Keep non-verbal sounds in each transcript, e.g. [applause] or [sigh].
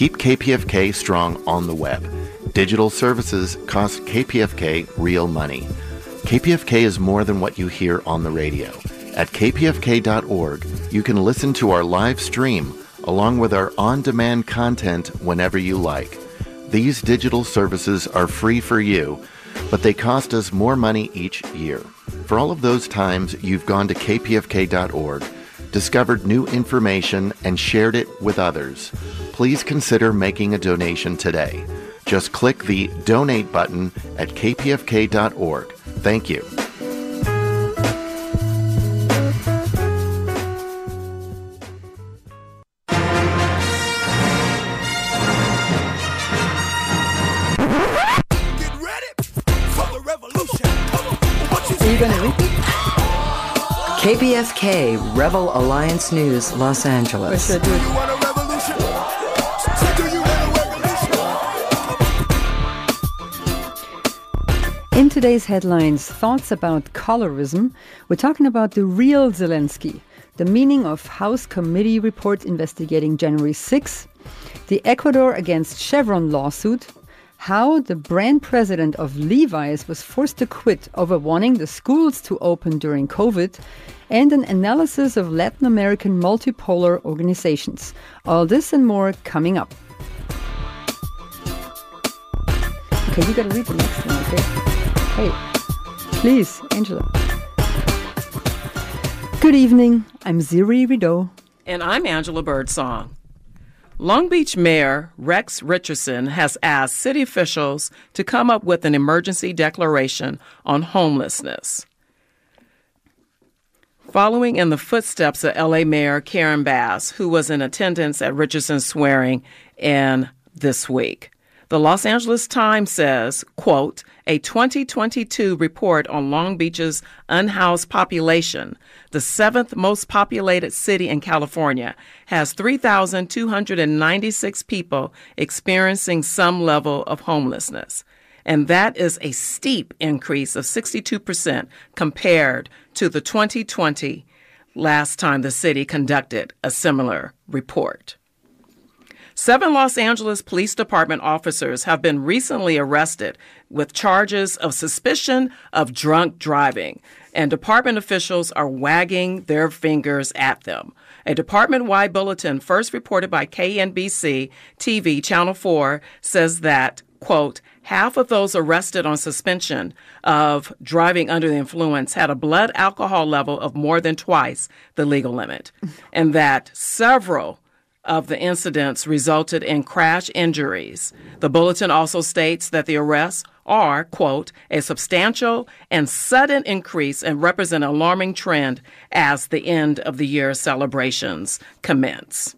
Keep KPFK strong on the web. Digital services cost KPFK real money. KPFK is more than what you hear on the radio. At kpfk.org, you can listen to our live stream along with our on demand content whenever you like. These digital services are free for you, but they cost us more money each year. For all of those times you've gone to kpfk.org, discovered new information, and shared it with others, please consider making a donation today. Just click the donate button at kpfk.org. Thank you. Are you going to repeat? KPFK Rebel Alliance News, Los Or Angeles. Today's headlines, thoughts about colorism, we're talking about the real Zelensky, the meaning of House committee report investigating January 6, the Ecuador against Chevron lawsuit, how the brand president of Levi's was forced to quit over wanting the schools to open during COVID, and an analysis of Latin American multipolar organizations. All this and more coming up. Okay, you gotta read the next one, okay? Hey, please, Angela. Good evening. I'm Ziri Rideau. And I'm Angela Birdsong. Long Beach Mayor Rex Richardson has asked city officials to come up with an emergency declaration on homelessness. Following in the footsteps of LA Mayor Karen Bass, who was in attendance at Richardson's swearing in this week. The Los Angeles Times says, quote, a 2022 report on Long Beach's unhoused population, the seventh most populated city in California, has 3,296 people experiencing some level of homelessness. And that is a steep increase of 62% compared to the 2020 last time the city conducted a similar report. Seven Los Angeles Police Department officers have been recently arrested with charges of suspicion of drunk driving, and department officials are wagging their fingers at them. A department wide bulletin first reported by KNBC TV Channel 4 says that, quote, half of those arrested on suspension of driving under the influence had a blood alcohol level of more than twice the legal limit, and that several of the incidents resulted in crash injuries. The bulletin also states that the arrests are, quote, a substantial and sudden increase and represent an alarming trend as the end of the year celebrations commence.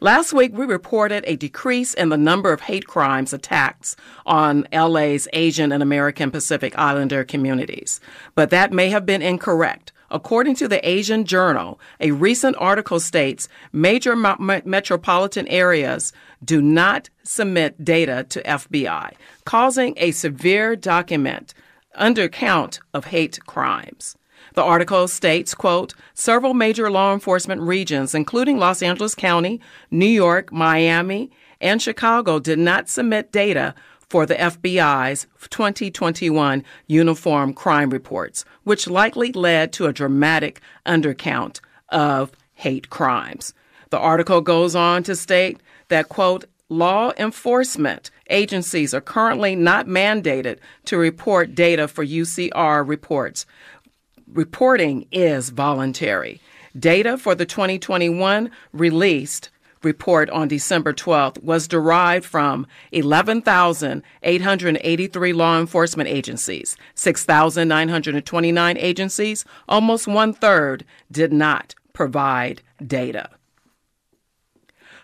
Last week, we reported a decrease in the number of hate crimes attacks on LA's Asian and American Pacific Islander communities, but that may have been incorrect. According to the Asian Journal, a recent article states major metropolitan areas do not submit data to FBI, causing a severe document undercount of hate crimes. The article states, quote, several major law enforcement regions, including Los Angeles County, New York, Miami, and Chicago, did not submit data for the FBI's 2021 uniform crime reports, which likely led to a dramatic undercount of hate crimes. The article goes on to state that, quote, law enforcement agencies are currently not mandated to report data for UCR reports. Reporting is voluntary. Data for the 2021 released report on December 12th was derived from 11,883 law enforcement agencies, 6,929 agencies, almost one third did not provide data.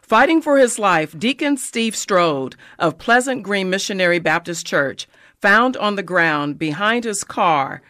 Fighting for his life, Deacon Steve Strode of Pleasant Green Missionary Baptist Church found on the ground behind his car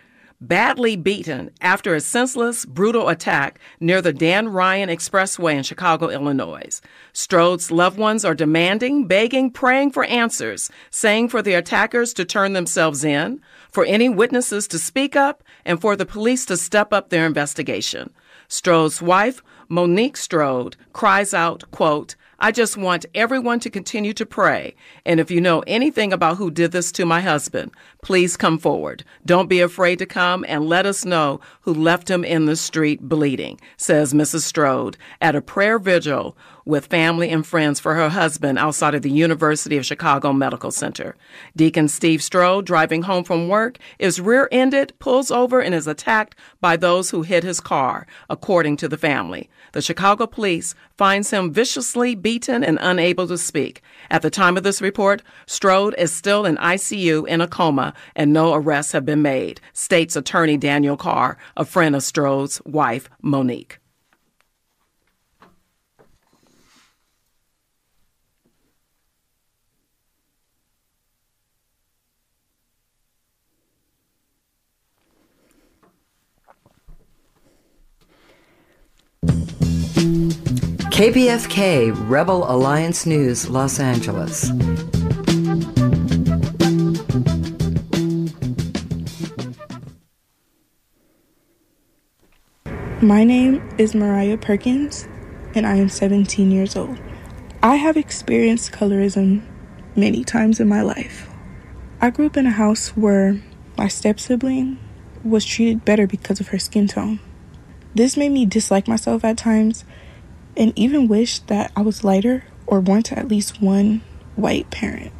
badly beaten after a senseless, brutal attack near the Dan Ryan Expressway in Chicago, Illinois. Strode's loved ones are demanding, begging, praying for answers, saying for the attackers to turn themselves in, for any witnesses to speak up, and for the police to step up their investigation. Strode's wife, Monique Strode, cries out, quote, I just want everyone to continue to pray. And if you know anything about who did this to my husband, please come forward. Don't be afraid to come and let us know who left him in the street bleeding, says Mrs. Strode at a prayer vigil with family and friends for her husband outside of the University of Chicago Medical Center. Deacon Steve Strode, driving home from work, is rear ended, pulls over, and is attacked by those who hit his car, according to the family. The Chicago police finds him viciously beaten and unable to speak. At the time of this report, Strode is still in ICU in a coma and no arrests have been made, states attorney Daniel Carr, a friend of Strode's wife, Monique. KPFK Rebel Alliance News, Los Angeles. My name is Mariah Perkins, and I am 17 years old. I have experienced colorism many times in my life. I grew up in a house where my step sibling was treated better because of her skin tone. This made me dislike myself at times and even wish that I was lighter or born to at least one white parent.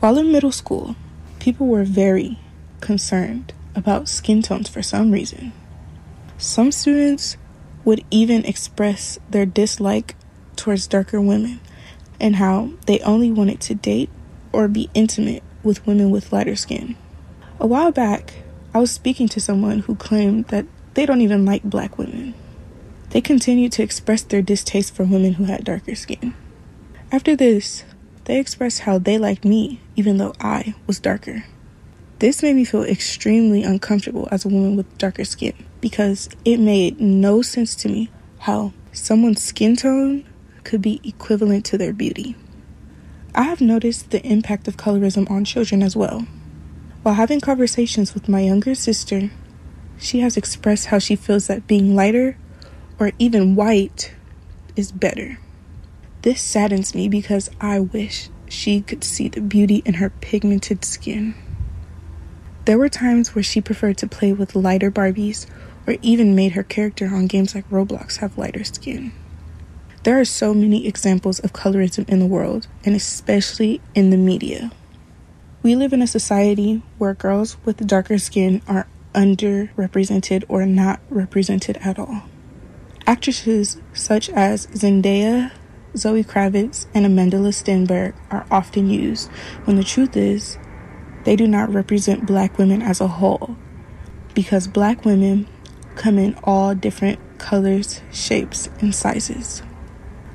While in middle school, people were very concerned about skin tones for some reason. Some students would even express their dislike towards darker women and how they only wanted to date or be intimate with women with lighter skin. A while back, I was speaking to someone who claimed that they don't even like black women. They continued to express their distaste for women who had darker skin. After this, they expressed how they liked me even though I was darker. This made me feel extremely uncomfortable as a woman with darker skin because it made no sense to me how someone's skin tone could be equivalent to their beauty. I have noticed the impact of colorism on children as well. While having conversations with my younger sister, she has expressed how she feels that being lighter or even white is better. This saddens me because I wish she could see the beauty in her pigmented skin. There were times where she preferred to play with lighter Barbies or even made her character on games like Roblox have lighter skin. There are so many examples of colorism in the world, and especially in the media. We live in a society where girls with darker skin are underrepresented or not represented at all. Actresses such as Zendaya, Zoe Kravitz, and Amandla Stenberg are often used. When the truth is they do not represent black women as a whole because black women come in all different colors, shapes, and sizes.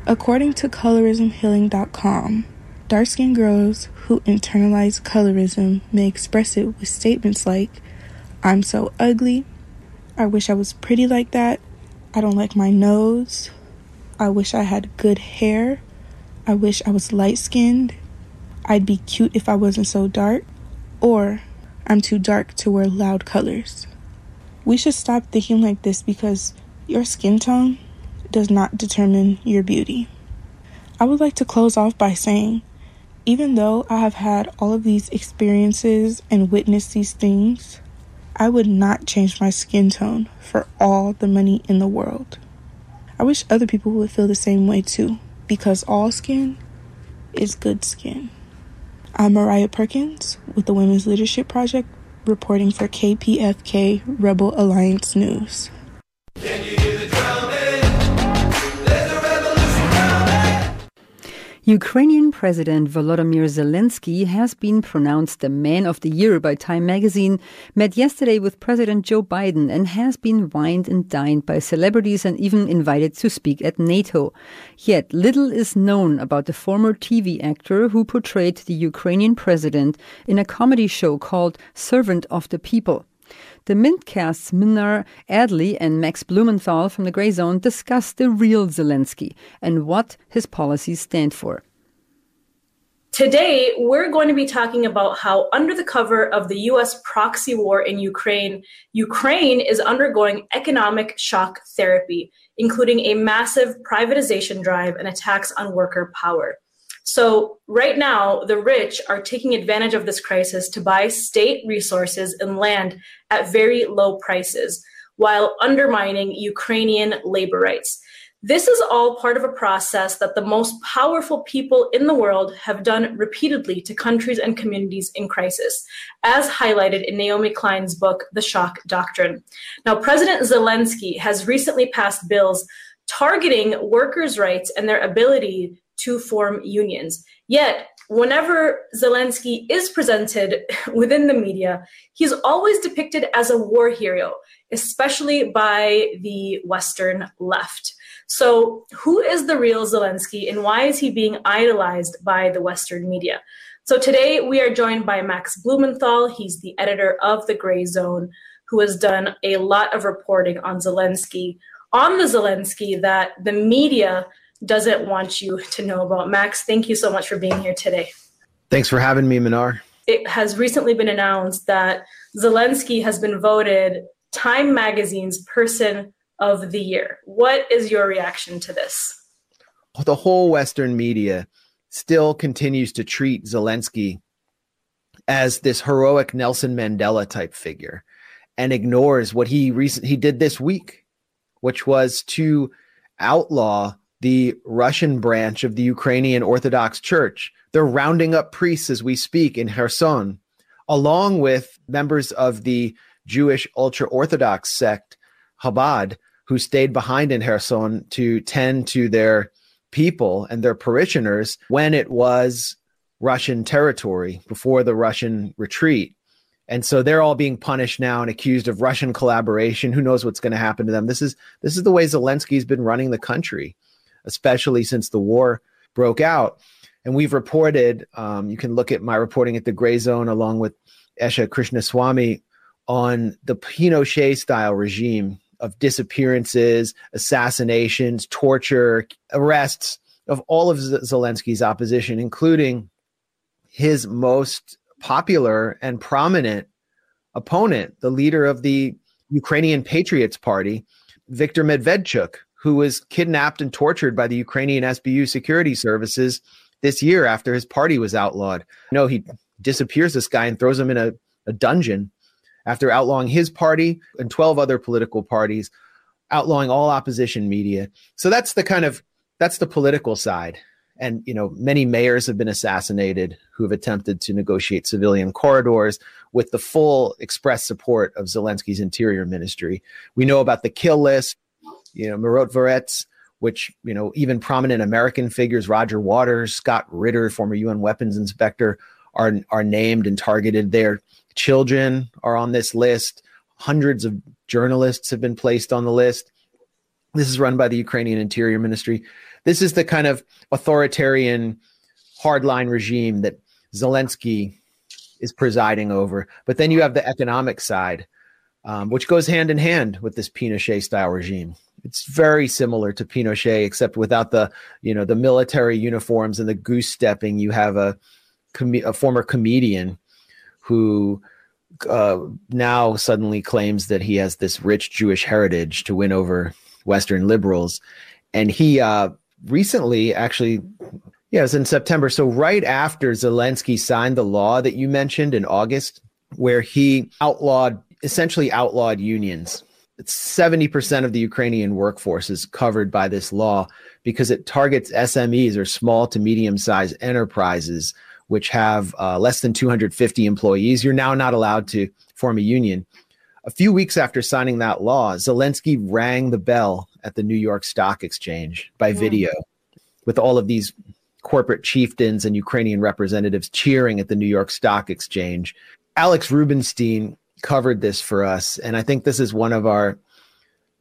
According to colorismhealing.com, dark skinned girls who internalize colorism may express it with statements like, I'm so ugly, I wish I was pretty like that, I don't like my nose. I wish I had good hair. I wish I was light skinned. I'd be cute if I wasn't so dark. Or I'm too dark to wear loud colors. We should stop thinking like this because your skin tone does not determine your beauty. I would like to close off by saying, even though I have had all of these experiences and witnessed these things, I would not change my skin tone for all the money in the world. I wish other people would feel the same way too, because all skin is good skin. I'm Mariah Perkins with the Women's Leadership Project, reporting for KPFK Rebel Alliance News. Ukrainian President Volodymyr Zelensky has been pronounced the Man of the Year by Time magazine, met yesterday with President Joe Biden, and has been wined and dined by celebrities and even invited to speak at NATO. Yet little is known about the former TV actor who portrayed the Ukrainian president in a comedy show called Servant of the People. The Mintcast's Mnar Adley and Max Blumenthal from the Grayzone discuss the real Zelensky and what his policies stand for. Today, we're going to be talking about how, under the cover of the US proxy war in Ukraine, Ukraine is undergoing economic shock therapy, including a massive privatization drive and attacks on worker power. So, right now, the rich are taking advantage of this crisis to buy state resources and land at very low prices while undermining Ukrainian labor rights. This is all part of a process that the most powerful people in the world have done repeatedly to countries and communities in crisis, as highlighted in Naomi Klein's book, The Shock Doctrine. Now, President Zelensky has recently passed bills targeting workers' rights and their ability to form unions. Yet, whenever Zelensky is presented [laughs] within the media, he's always depicted as a war hero, especially by the Western left. So, who is the real Zelensky and why is he being idolized by the Western media? So, today we are joined by Max Blumenthal. He's the editor of The Grayzone, who has done a lot of reporting on Zelensky, on the Zelensky that the media doesn't want you to know about. Max, thank you so much for being here today. Thanks for having me, Mnar. It has recently been announced that Zelensky has been voted Time Magazine's Person of the year. What is your reaction to this? The whole Western media still continues to treat Zelensky as this heroic Nelson Mandela type figure and ignores what he recent he did this week, which was to outlaw the Russian branch of the Ukrainian Orthodox Church. They're rounding up priests as we speak in Kherson, along with members of the Jewish ultra Orthodox sect Chabad, who stayed behind in Kherson to tend to their people and their parishioners when it was Russian territory before the Russian retreat. And so they're all being punished now and accused of Russian collaboration. Who knows what's going to happen to them? This is this is the way Zelensky's been running the country, especially since the war broke out. And we've reported. Um, you can look at my reporting at the Grayzone along with Esha Krishnaswamy on the Pinochet style regime of disappearances, assassinations, torture, arrests of all of Zelensky's opposition, including his most popular and prominent opponent, the leader of the Ukrainian Patriots Party, Viktor Medvedchuk, who was kidnapped and tortured by the Ukrainian SBU security services this year after his party was outlawed. No, he disappears this guy and throws him in a, a dungeon after outlawing his party and 12 other political parties, outlawing all opposition media. So that's the kind of that's the political side. And you know, many mayors have been assassinated who have attempted to negotiate civilian corridors with the full express support of Zelensky's interior ministry. We know about the kill list, you know, Myrotvorets, which, you know, even prominent American figures, Roger Waters, Scott Ritter, former UN weapons inspector, are are named and targeted Their Children are on this list. Hundreds of journalists have been placed on the list. This is run by the Ukrainian Interior Ministry. This is the kind of authoritarian hardline regime that Zelensky is presiding over. But then you have the economic side, um, which goes hand in hand with this Pinochet style regime. It's very similar to Pinochet, except without the you know the military uniforms and the goose stepping. You have a com- a former comedian who uh, now suddenly claims that he has this rich Jewish heritage to win over Western liberals. And he uh, recently actually, was in September. So, right after Zelensky signed the law that you mentioned in August, where he outlawed, essentially outlawed unions. It's 70% of the Ukrainian workforce is covered by this law because it targets SMEs or small to medium sized enterprises which have uh, less than 250 employees, you're now not allowed to form a union. A few weeks after signing that law, Zelensky rang the bell at the New York Stock Exchange by yeah. video with all of these corporate chieftains and Ukrainian representatives cheering at the New York Stock Exchange. Alex Rubinstein covered this for us, and I think this is one of our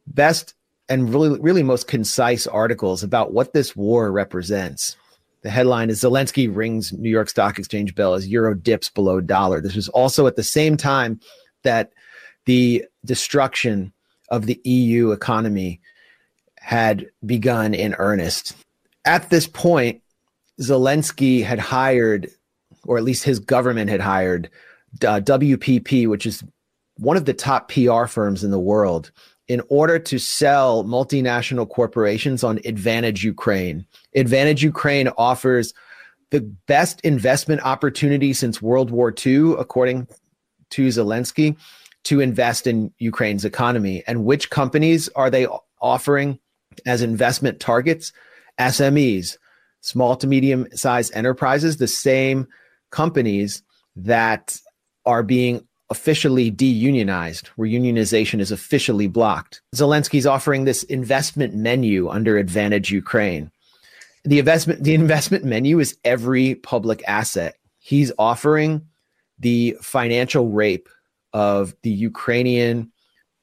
best and really, really most concise articles about what this war represents. The headline is Zelensky rings New York Stock Exchange bell as euro dips below dollar. This was also at the same time that the destruction of the EU economy had begun in earnest. At this point, Zelensky had hired, or at least his government had hired, uh, WPP, which is one of the top PR firms in the world, in order to sell multinational corporations on Advantage Ukraine. Advantage Ukraine offers the best investment opportunity since World War II, according to Zelensky, to invest in Ukraine's economy. And which companies are they offering as investment targets? SMEs, small to medium sized enterprises, the same companies that are being officially deunionized, where unionization is officially blocked. Zelensky's offering this investment menu under Advantage Ukraine. The investment the investment menu is every public asset. He's offering the financial rape of the Ukrainian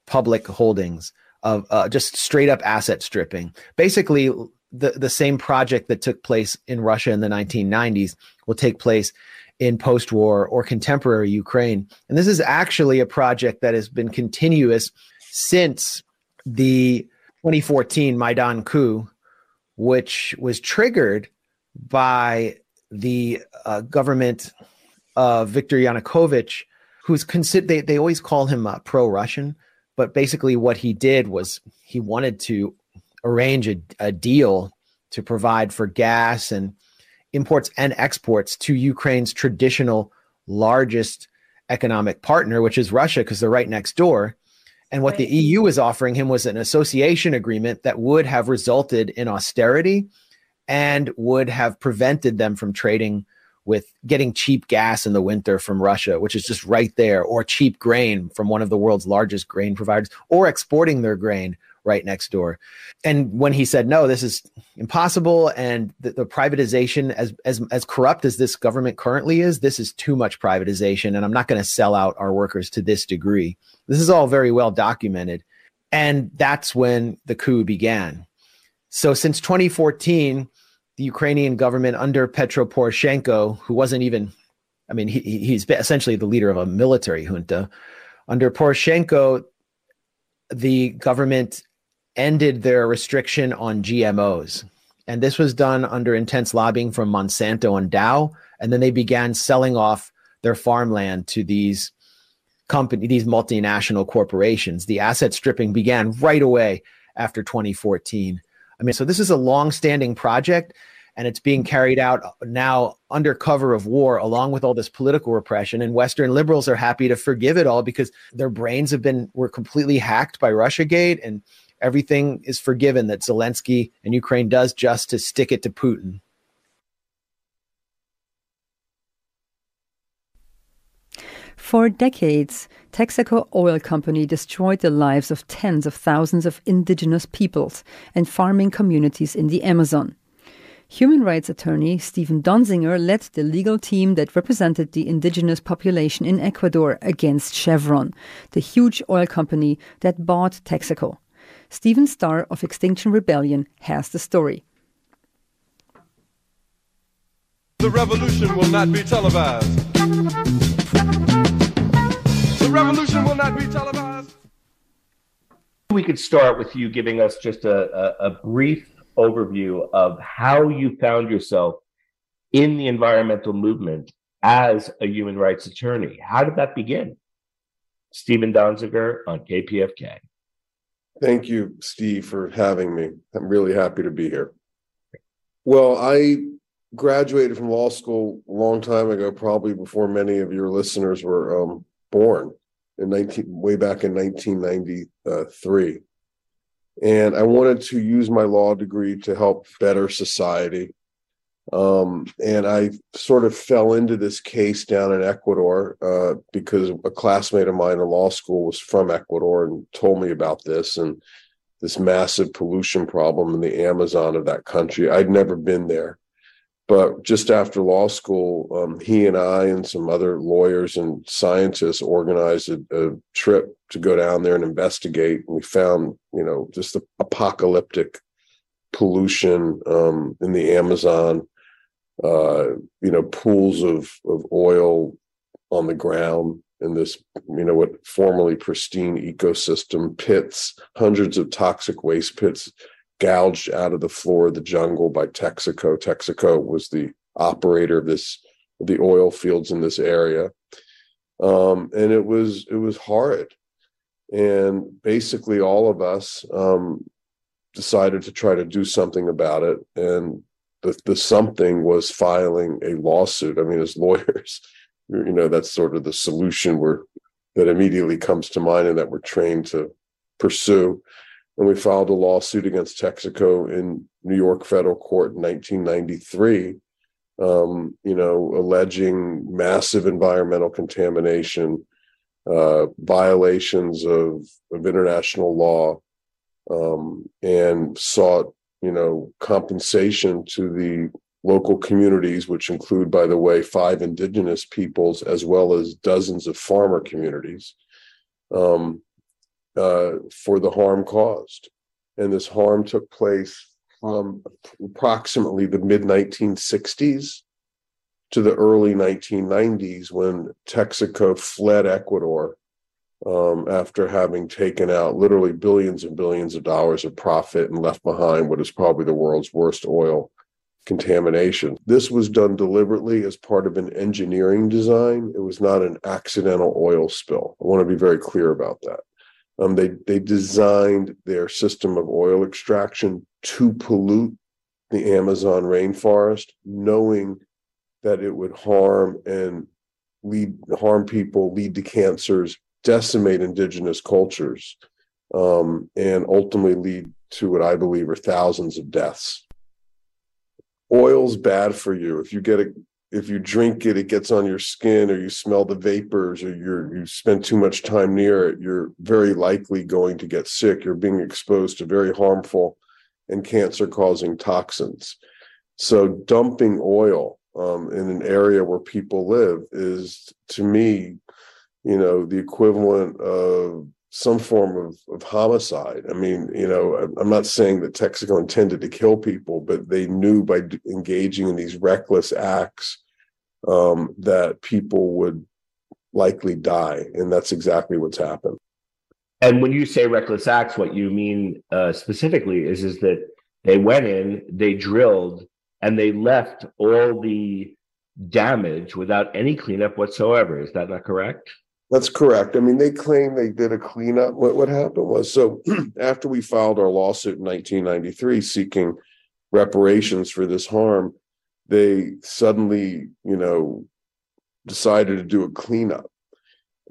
public holdings of uh, just straight up asset stripping. Basically, the, the same project that took place in Russia in the 1990s will take place in post war or contemporary Ukraine. And this is actually a project that has been continuous since the 2014 Maidan coup, which was triggered by the uh, government of Viktor Yanukovych, who's considered, they, they always call him uh, pro Russian. But basically, what he did was he wanted to arrange a, a deal to provide for gas and imports and exports to Ukraine's traditional largest economic partner, which is Russia, because they're right next door. And what right. the EU was offering him was an association agreement that would have resulted in austerity and would have prevented them from trading with getting cheap gas in the winter from Russia, which is just right there, or cheap grain from one of the world's largest grain providers, or exporting their grain right next door. And when he said, no, this is impossible, and the, the, privatization, as, as, as corrupt as this government currently is, this is too much privatization, and I'm not going to sell out our workers to this degree. This is all very well documented. And that's when the coup began. So since 2014, the Ukrainian government under Petro Poroshenko, who wasn't even, I mean, he, he's essentially the leader of a military junta. Under Poroshenko, the government ended their restriction on GMOs. And this was done under intense lobbying from Monsanto and Dow. And then they began selling off their farmland to these company, these multinational corporations. The asset stripping began right away after 2014. I mean, so this is a long-standing project, and it's being carried out now under cover of war, along with all this political repression. And Western liberals are happy to forgive it all because their brains have been were completely hacked by RussiaGate, and everything is forgiven that Zelensky and Ukraine does just to stick it to Putin. For decades, Texaco Oil Company destroyed the lives of tens of thousands of indigenous peoples and farming communities in the Amazon. Human rights attorney Stephen Donziger led the legal team that represented the indigenous population in Ecuador against Chevron, the huge oil company that bought Texaco. Stephen Starr of Extinction Rebellion has the story. The revolution will not be televised. The revolution will not be televised. We could start with you giving us just a, a, a brief overview of how you found yourself in the environmental movement as a human rights attorney. How did that begin? Stephen Donziger on KPFK. Thank you, Steve, for having me. I'm really happy to be here. Well, I graduated from law school a long time ago, probably before many of your listeners were um, born in 19 way back in 1993. And I wanted to use my law degree to help better society. Um, and I sort of fell into this case down in Ecuador uh, because a classmate of mine in law school was from Ecuador and told me about this and this massive pollution problem in the Amazon of that country. I'd never been there. But just after law school, um, he and I and some other lawyers and scientists organized a, a trip to go down there and investigate. And we found, you know, just the apocalyptic pollution um, in the Amazon uh, you know, pools of of oil on the ground in this, you know, what formerly pristine ecosystem, pits, hundreds of toxic waste pits gouged out of the floor of the jungle by Texaco. Texaco was the operator of this the oil fields in this area, um, and it was it was horrid. And basically, all of us um, decided to try to do something about it, and the the something was filing a lawsuit. I mean, as lawyers, [laughs] you know, that's sort of the solution we're that immediately comes to mind and that we're trained to pursue. And we filed a lawsuit against Texaco in New York federal court in 1993, um, you know, alleging massive environmental contamination, uh, violations of, of international law, um, and sought, you know, compensation to the local communities, which include, by the way, five indigenous peoples as well as dozens of farmer communities, um, uh, for the harm caused. And this harm took place from approximately the mid 1960s to the early 1990s when Texaco fled Ecuador um, after having taken out literally billions and billions of dollars of profit and left behind what is probably the world's worst oil contamination. This was done deliberately as part of an engineering design. It was not an accidental oil spill. I want to be very clear about that. Um, they they designed their system of oil extraction to pollute the Amazon rainforest, knowing that it would harm and lead harm people, lead to cancers, decimate indigenous cultures, um, and ultimately lead to what I believe are thousands of deaths oil's bad for you. If you get it, if you drink it, it gets on your skin, or you smell the vapors, or you're you spend too much time near it. You're very likely going to get sick. You're being exposed to very harmful and cancer-causing toxins. So dumping oil um, in an area where people live is, to me, you know, the equivalent of some form of, of homicide. I mean, you know, I'm not saying that Texaco intended to kill people, but they knew by engaging in these reckless acts um, that people would likely die, and that's exactly what's happened. And when you say reckless acts, what you mean uh, specifically is is that they went in, they drilled, and they left all the damage without any cleanup whatsoever. Is that not correct? That's correct. I mean, they claim they did a cleanup. What what happened was so [clears throat] after we filed our lawsuit in 1993 seeking reparations for this harm, they suddenly, you know, decided to do a cleanup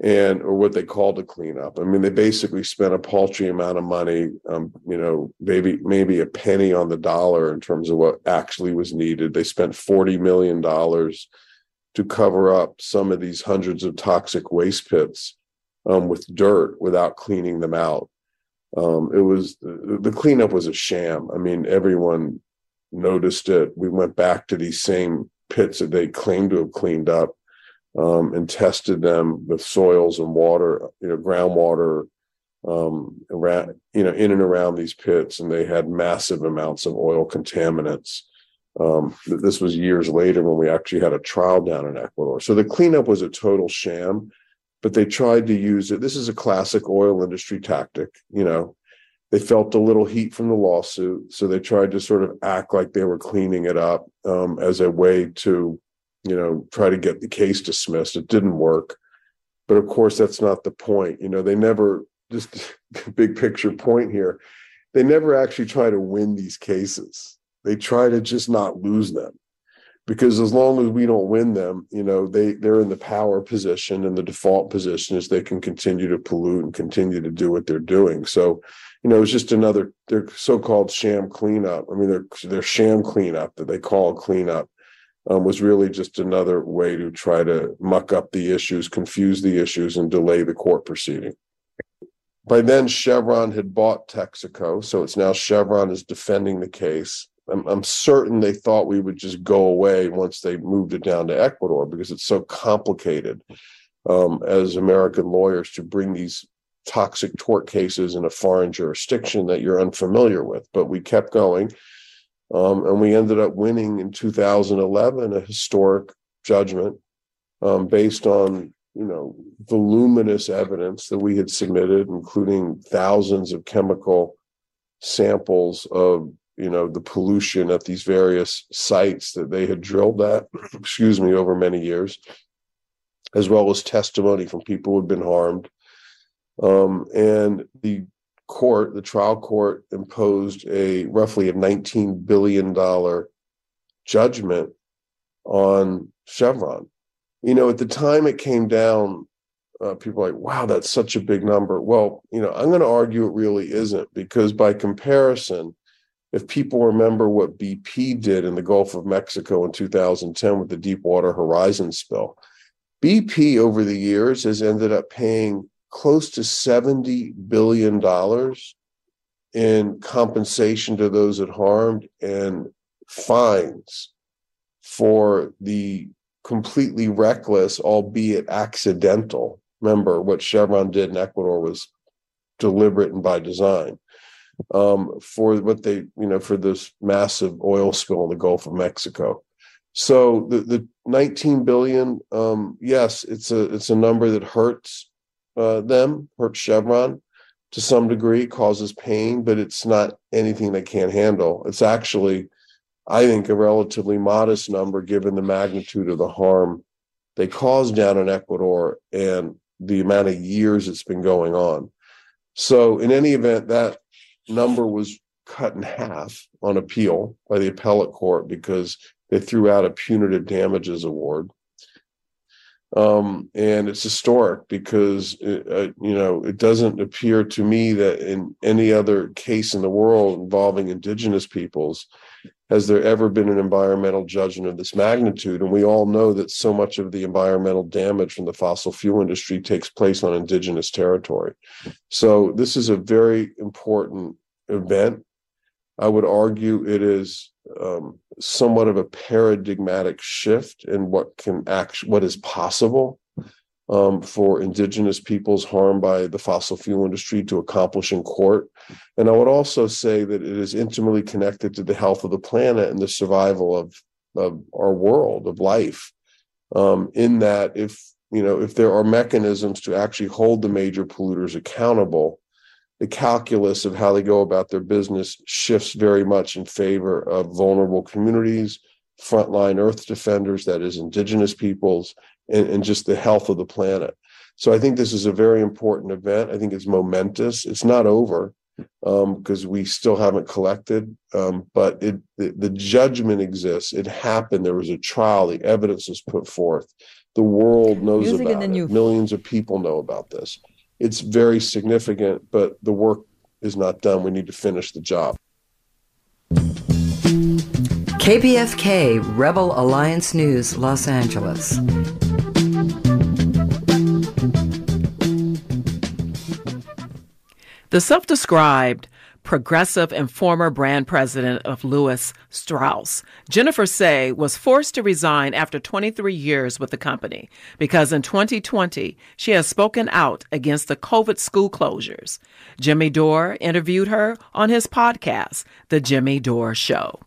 and or what they called a cleanup. I mean, they basically spent a paltry amount of money, um, you know, maybe maybe a penny on the dollar in terms of what actually was needed. They spent forty million dollars to cover up some of these hundreds of toxic waste pits um, with dirt without cleaning them out. Um, it was the cleanup was a sham. I mean, everyone noticed it. We went back to these same pits that they claimed to have cleaned up um, and tested them with soils and water, you know, groundwater um, around, you know, in and around these pits, and they had massive amounts of oil contaminants. Um, this was years later when we actually had a trial down in Ecuador. So the cleanup was a total sham, but they tried to use it. This is a classic oil industry tactic. You know, they felt a little heat from the lawsuit, so they tried to sort of act like they were cleaning it up um, as a way to, you know, try to get the case dismissed. It didn't work, but of course that's not the point. You know, they never just [laughs] big picture point here. They never actually try to win these cases they try to just not lose them because as long as we don't win them, you know, they they're in the power position and the default position is they can continue to pollute and continue to do what they're doing. So, you know, it's just another their so-called sham cleanup. I mean, their their sham cleanup that they call cleanup um, was really just another way to try to muck up the issues, confuse the issues, and delay the court proceeding. By then, Chevron had bought Texaco, so it's now Chevron is defending the case I'm, I'm certain they thought we would just go away once they moved it down to Ecuador because it's so complicated um, as American lawyers to bring these toxic tort cases in a foreign jurisdiction that you're unfamiliar with. But we kept going. Um, and we ended up winning in 2011 a historic judgment um, based on you know voluminous evidence that we had submitted, including thousands of chemical samples of you know the pollution at these various sites that they had drilled at [clears throat] excuse me over many years as well as testimony from people who had been harmed um, and the court the trial court imposed a roughly a 19 billion dollar judgment on chevron you know at the time it came down uh, people like, wow, that's such a big number. Well, you know, I'm going to argue it really isn't because by comparison, if people remember what BP did in the Gulf of Mexico in 2010 with the Deepwater Horizon spill, BP over the years has ended up paying close to $70 billion in compensation to those that harmed and fines for the completely reckless, albeit accidental. Remember, what Chevron did in Ecuador was deliberate and by design um, for what they, you know, for this massive oil spill in the Gulf of Mexico. So the the 19 billion, um, yes, it's a it's a number that hurts uh, them, hurts Chevron to some degree, causes pain, but it's not anything they can't handle. It's actually, I think, a relatively modest number given the magnitude of the harm they caused down in Ecuador and the amount of years it's been going on. So, in any event, that number was cut in half on appeal by the appellate court because they threw out a punitive damages award. Um, and it's historic because it, uh, you know it doesn't appear to me that in any other case in the world involving indigenous peoples has there ever been an environmental judgment of this magnitude? And we all know that so much of the environmental damage from the fossil fuel industry takes place on indigenous territory. So this is a very important event. I would argue it is um, somewhat of a paradigmatic shift in what can act, what is possible um, for indigenous peoples harmed by the fossil fuel industry to accomplish in court. And I would also say that it is intimately connected to the health of the planet and the survival of, of our world, of life. Um, in that, if you know, if there are mechanisms to actually hold the major polluters accountable, the calculus of how they go about their business shifts very much in favor of vulnerable communities, frontline earth defenders, that is, indigenous peoples, and, and just the health of the planet. So I think this is a very important event. I think it's momentous. It's not over because um, we still haven't collected, um, but it the, the judgment exists. It happened. There was a trial. The evidence was put forth. The world knows Music about it. Millions of people know about this it's very significant, but the work is not done. We need to finish the job. KPFK Rebel Alliance News, Los Angeles. The self described progressive and former brand president of Levi Strauss. Jennifer Sey was forced to resign after 23 years with the company because in 2020 she has spoken out against the COVID school closures. Jimmy Dore interviewed her on his podcast, The Jimmy Dore Show.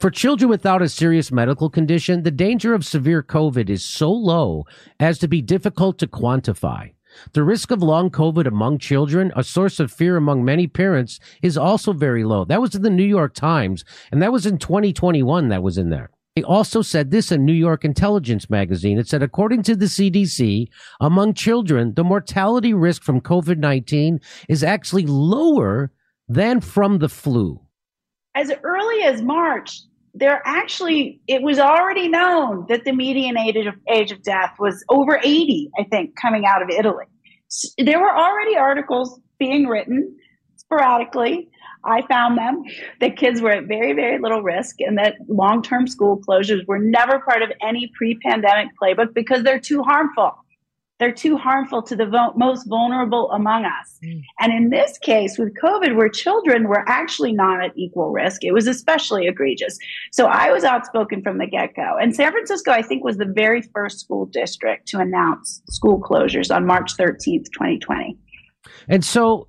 For children without a serious medical condition, the danger of severe COVID is so low as to be difficult to quantify. The risk of long COVID among children, a source of fear among many parents, is also very low. That was in the New York Times, and that was in 2021 that was in there. They also said this in New York Intelligencer magazine. It said, according to the CDC, among children, the mortality risk from COVID 19 is actually lower than from the flu. As early as March, there actually it was already known that the median age of, age of death was over 80 i think coming out of italy. So there were already articles being written sporadically. I found them. That kids were at very very little risk and that long-term school closures were never part of any pre-pandemic playbook because they're too harmful they're too harmful to the vo- most vulnerable among us. Mm. And in this case, with COVID, where children were actually not at equal risk, it was especially egregious. So I was outspoken from the get go. And San Francisco, I think, was the very first school district to announce school closures on March 13th, 2020. And so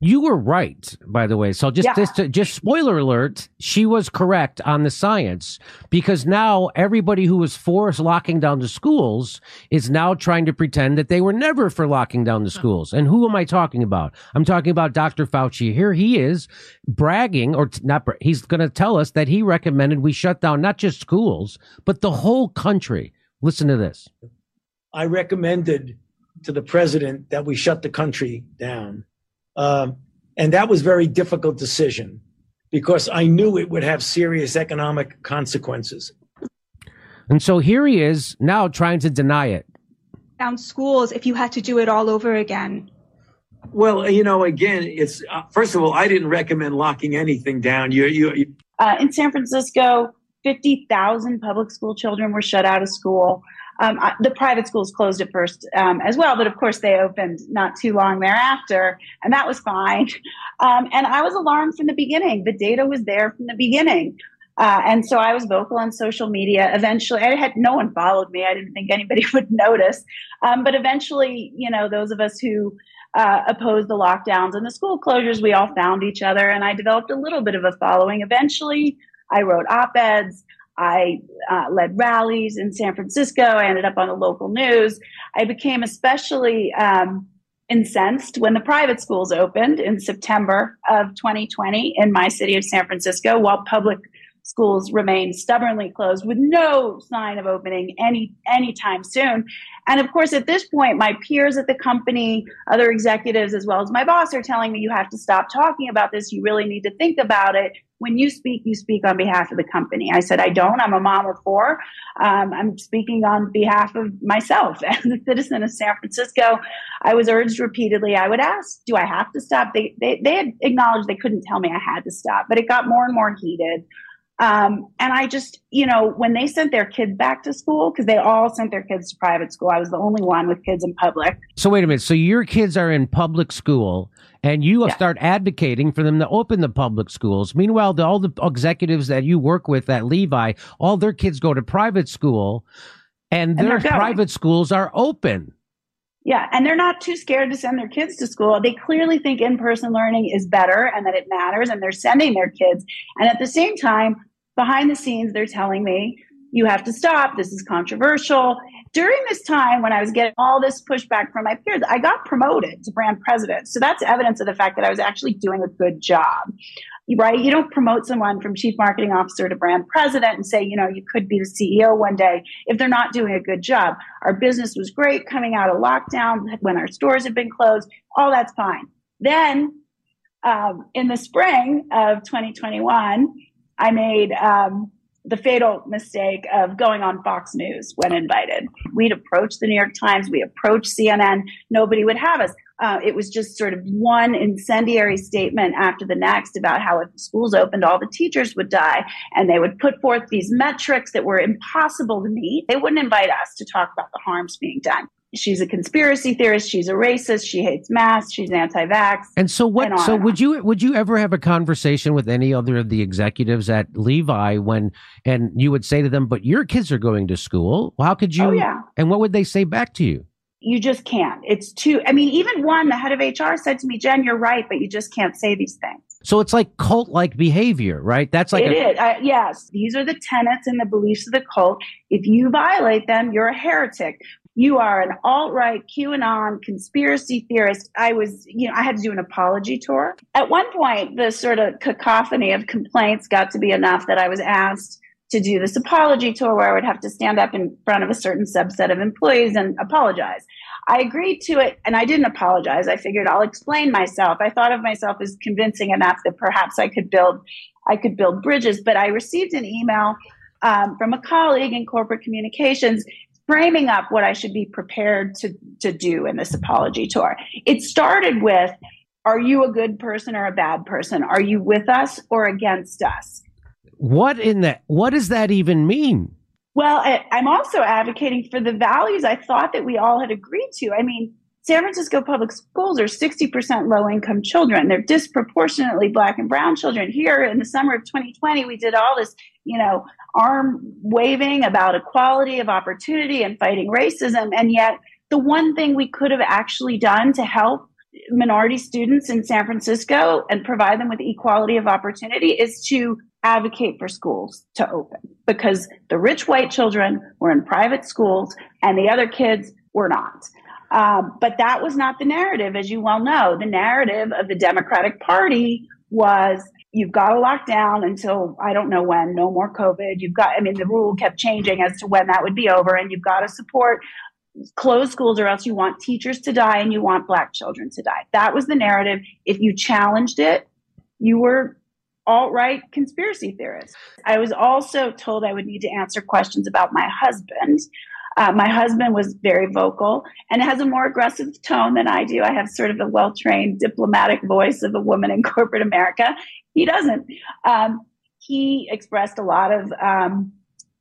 You were right, by the way. So just Yeah. just, just spoiler alert, she was correct on the science because now everybody who was for locking down the schools is now trying to pretend that they were never for locking down the schools. And who am I talking about? I'm talking about Dr. Fauci. Here he is bragging or not bra- he's going to tell us that he recommended we shut down not just schools, but the whole country. Listen to this. I recommended to the president that we shut the country down. Um, and that was a very difficult decision because I knew it would have serious economic consequences. And so here he is now trying to deny it. down schools if you had to do it all over again? Well, you know, again, it's uh, first of all, I didn't recommend locking anything down. You, you, you Uh, in San Francisco, 50,000 public school children were shut out of school. Um, I, the private schools closed at first um, as well, but of course they opened not too long thereafter, and that was fine. [laughs] Um, and I was alarmed from the beginning. The data was there from the beginning. Uh, and so I was vocal on social media. Eventually, I had no one followed me. I didn't think anybody [laughs] would notice. Um, but eventually, you know, those of us who uh, opposed the lockdowns and the school closures, we all found each other, and I developed a little bit of a following. Eventually, I wrote op-eds. I uh, led rallies in San Francisco. I ended up on the local news. I became especially um, incensed when the private schools opened in September of 2020 in my city of San Francisco, while public schools remain stubbornly closed with no sign of opening any anytime soon. And of course, at this point, my peers at the company, other executives, as well as my boss, are telling me you have to stop talking about this. You really need to think about it. When you speak, you speak on behalf of the company. I said, I don't. I'm a mom of four. Um, I'm speaking on behalf of myself [laughs] as a citizen of San Francisco. I was urged repeatedly. I would ask, do I have to stop? They, they, they had acknowledged they couldn't tell me I had to stop, but it got more and more heated. Um, and I just, you know, when they sent their kids back to school, because they all sent their kids to private school, I was the only one with kids in public. So wait a minute. So your kids are in public school and you start advocating for them to open the public schools. Meanwhile, the, all the executives that you work with at Levi, all their kids go to private school and And their private schools are open. Yeah, and they're not too scared to send their kids to school. They clearly think in person learning is better and that it matters, and they're sending their kids. And at the same time, behind the scenes, they're telling me, you have to stop. This is controversial. During this time, when I was getting all this pushback from my peers, I got promoted to brand president. So that's evidence of the fact that I was actually doing a good job. Right? You don't promote someone from chief marketing officer to brand president and say, you know, you could be the CEO one day if they're not doing a good job. Our business was great coming out of lockdown when our stores had been closed. All that's fine. Then um, in the spring of 2021, I made um, the fatal mistake of going on Fox News when invited. We'd approached the New York Times, we approached CNN, nobody would have us. Uh, it was just sort of one incendiary statement after the next about how if schools opened, all the teachers would die. And they would put forth these metrics that were impossible to meet. They wouldn't invite us to talk about the harms being done. She's a conspiracy theorist. She's a racist. She hates masks. She's anti-vax. And so what? and so would you would you ever have a conversation with any other of the executives at Levi when and you would say to them, "But your kids are going to school. How could you?" Oh, yeah. And what would they say back to you? you just can't. It's too, I mean, even one, the head of HR said to me, Jen, you're right, but you just can't say these things. So it's like cult like behavior, right? That's like It a, is. I, yes, these are the tenets and the beliefs of the cult. If you violate them, you're a heretic. You are an alt right, QAnon, conspiracy theorist. I was, you know, I had to do an apology tour. At one point, the sort of cacophony of complaints got to be enough that I was asked to do this apology tour where I would have to stand up in front of a certain subset of employees and apologize. I agreed to it and I didn't apologize. I figured I'll explain myself. I thought of myself as convincing enough that perhaps I could build I could build bridges, but I received an email um, from a colleague in corporate communications framing up what I should be prepared to to do in this apology tour. It started with are you a good person or a bad person? Are you with us or against us? what in that? What does that even mean? Well, I, I'm also advocating for the values I thought that we all had agreed to. I mean, San Francisco public schools are 60% low income children. They're disproportionately black and brown children. Here in the summer of 2020, we did all this, you know, arm waving about equality of opportunity and fighting racism. And yet, the one thing we could have actually done to help minority students in San Francisco and provide them with equality of opportunity is to advocate for schools to open because the rich white children were in private schools and the other kids were not. Um, but that was not the narrative, as you well know. The narrative of the Democratic Party was you've got to lock down until I don't know when, no more COVID. You've got, I mean, the rule kept changing as to when that would be over, and you've got to support closed schools or else you want teachers to die and you want black children to die. That was the narrative. If you challenged it, you were alt right conspiracy theorists. I was also told I would need to answer questions about my husband. Uh, my husband was very vocal and has a more aggressive tone than I do. I have sort of a well trained diplomatic voice of a woman in [laughs] corporate America. He doesn't. Um, he expressed a lot of um,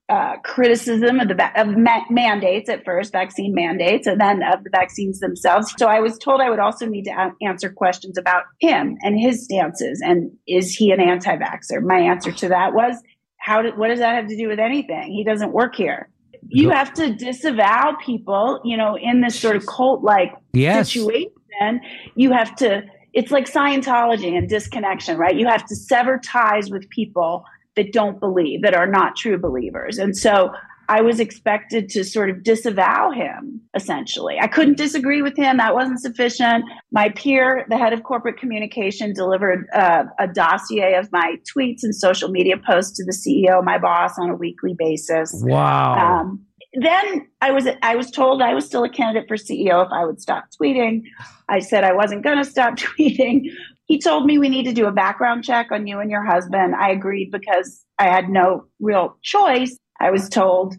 uh, criticism of the of ma- mandates at first, vaccine mandates, and then of the vaccines themselves. So I was told I would also need to a- answer questions about him and his stances, and is he an anti-vaxxer? My answer to that was, how did, what does that have to do with anything? He doesn't work here. You have to disavow people, you know, in this sort of cult-like Yes. situation. You have to. It's like Scientology and disconnection, right? You have to sever ties with people that don't believe, that are not true believers. And so I was expected to sort of disavow him, essentially. I couldn't disagree with him. That wasn't sufficient. My peer, the head of corporate communication, delivered uh, a dossier of my tweets and social media posts to the CEO, my boss, on a weekly basis. Wow. Um, then I was I was told I was still a candidate for CEO if I would stop tweeting. I said I wasn't going to stop [laughs] tweeting. He told me we need to do a background check on you and your husband. I agreed because I had no real choice. I was told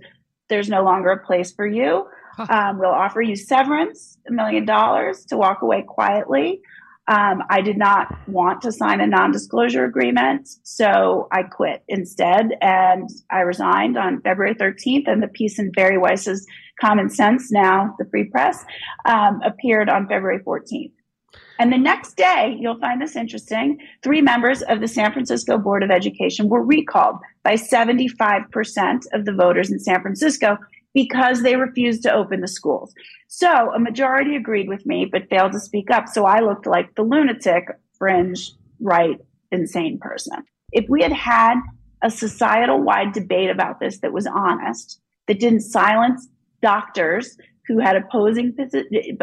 there's no longer a place for you. Um, we'll offer you severance, a million dollars to walk away quietly. Um, I did not want to sign a non disclosure agreement, so I quit instead. And I resigned on February 13th. And the piece in Bari Weiss's Common Sense, now the Free Press, um, appeared on February 14th. And the next day, you'll find this interesting. Three members of the San Francisco Board of Education were recalled by 75% of the voters in San Francisco because they refused to open the schools. So a majority agreed with me, but failed to speak up. So I looked like the lunatic, fringe, right, insane person. If we had had a societal wide debate about this that was honest, that didn't silence doctors who had opposing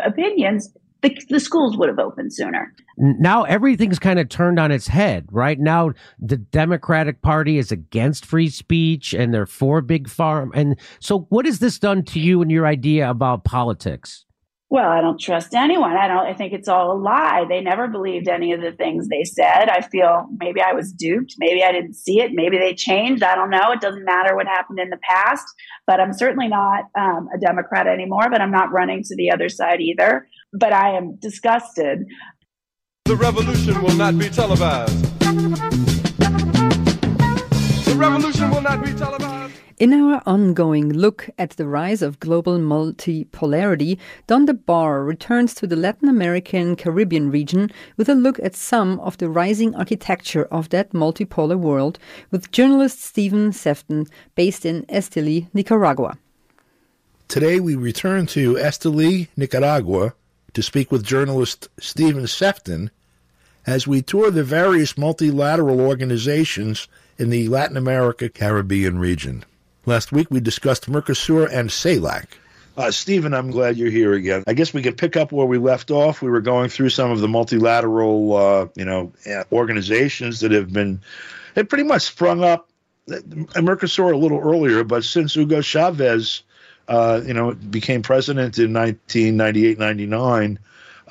opinions, the, the schools would have opened sooner. now everything's kind of turned on its head right now the democratic party is against free speech and they're for big farm and so what has this done to you and your idea about politics Well, I don't trust anyone. I don't. I think it's all a lie. They never believed any of the things they said. I feel maybe I was duped. Maybe I didn't see it. Maybe they changed. I don't know. It doesn't matter what happened in the past. But I'm certainly not um, a Democrat anymore. But I'm not running to the other side either. But I am disgusted. The revolution will not be televised. The revolution will not be televised. In our ongoing look at the rise of global multipolarity, Don DeBar returns to the Latin American Caribbean region with a look at some of the rising architecture of that multipolar world with journalist Stephen Sefton, based in Esteli, Nicaragua. Today we return to Esteli, Nicaragua, to speak with journalist Stephen Sefton as we tour the various multilateral organizations in the Latin America Caribbean region. Last week we discussed Mercosur and CELAC. Uh, Stephen, I'm glad you're here again. I guess we could pick up where we left off. We were going through some of the multilateral, uh, you know, uh, organizations that have been, they pretty much sprung up. uh, Mercosur a little earlier, but since Hugo Chavez, uh, you know, became president in 1998, 99,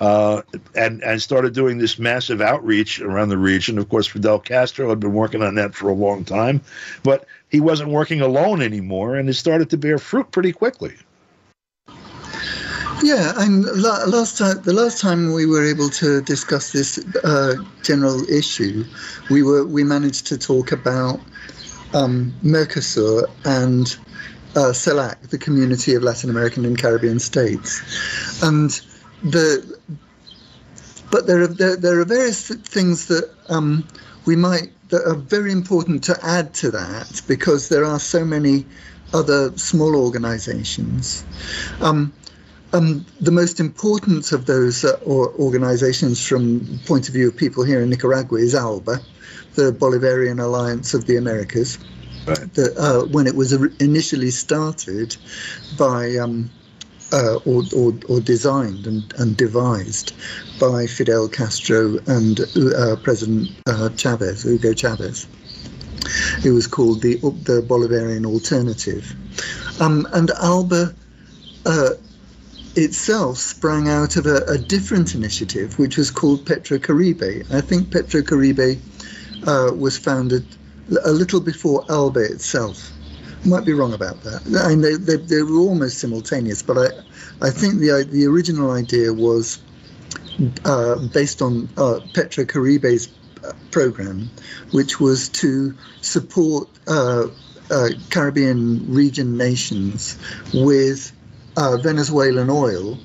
uh, and and started doing this massive outreach around the region. Of course, Fidel Castro had been working on that for a long time, but he wasn't working alone anymore, and it started to bear fruit pretty quickly. Yeah, and la- last time, the last time we were able to discuss this uh, general issue, we were we managed to talk about um, Mercosur and uh, CELAC, the Community of Latin American and Caribbean States, and the. But there are there, there are various things that um, we might that are very important to add to that because there are so many other small organisations. Um, Um, the most important of those uh, or organizations from point of view of people here in Nicaragua is ALBA, the Bolivarian Alliance of the Americas. Right. The, uh, when it was initially started by um, uh, or, or, or, designed and, and, devised by Fidel Castro and uh, President uh, Chavez, Hugo Chavez. It was called the the Bolivarian Alternative, um, and Alba uh, itself sprang out of a, a, different initiative, which was called Petrocaribe. I think Petrocaribe uh, was founded a little before Alba itself. Might be wrong about that. I mean, they, they, they were almost simultaneous, but I, I think the the original idea was uh, based on uh, Petrocaribe's uh, program, which was to support uh, uh, Caribbean region nations with uh, Venezuelan oil,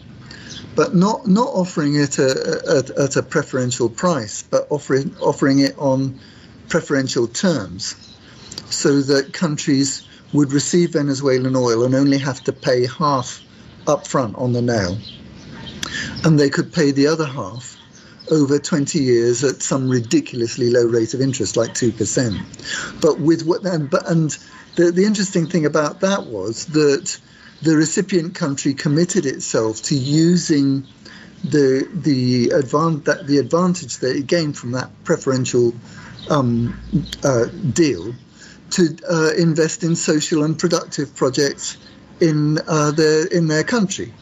but not not offering it at, at a preferential price, but offering offering it on preferential terms, so that countries would receive Venezuelan oil and only have to pay half upfront on the nail, and they could pay the other half over 20 years at some ridiculously low rate of interest, like two percent. But with what and but and the the interesting thing about that was that the recipient country committed itself to using the the advan- that the advantage that it gained from that preferential um, uh, deal to uh, invest in social and productive projects in uh, their in their country,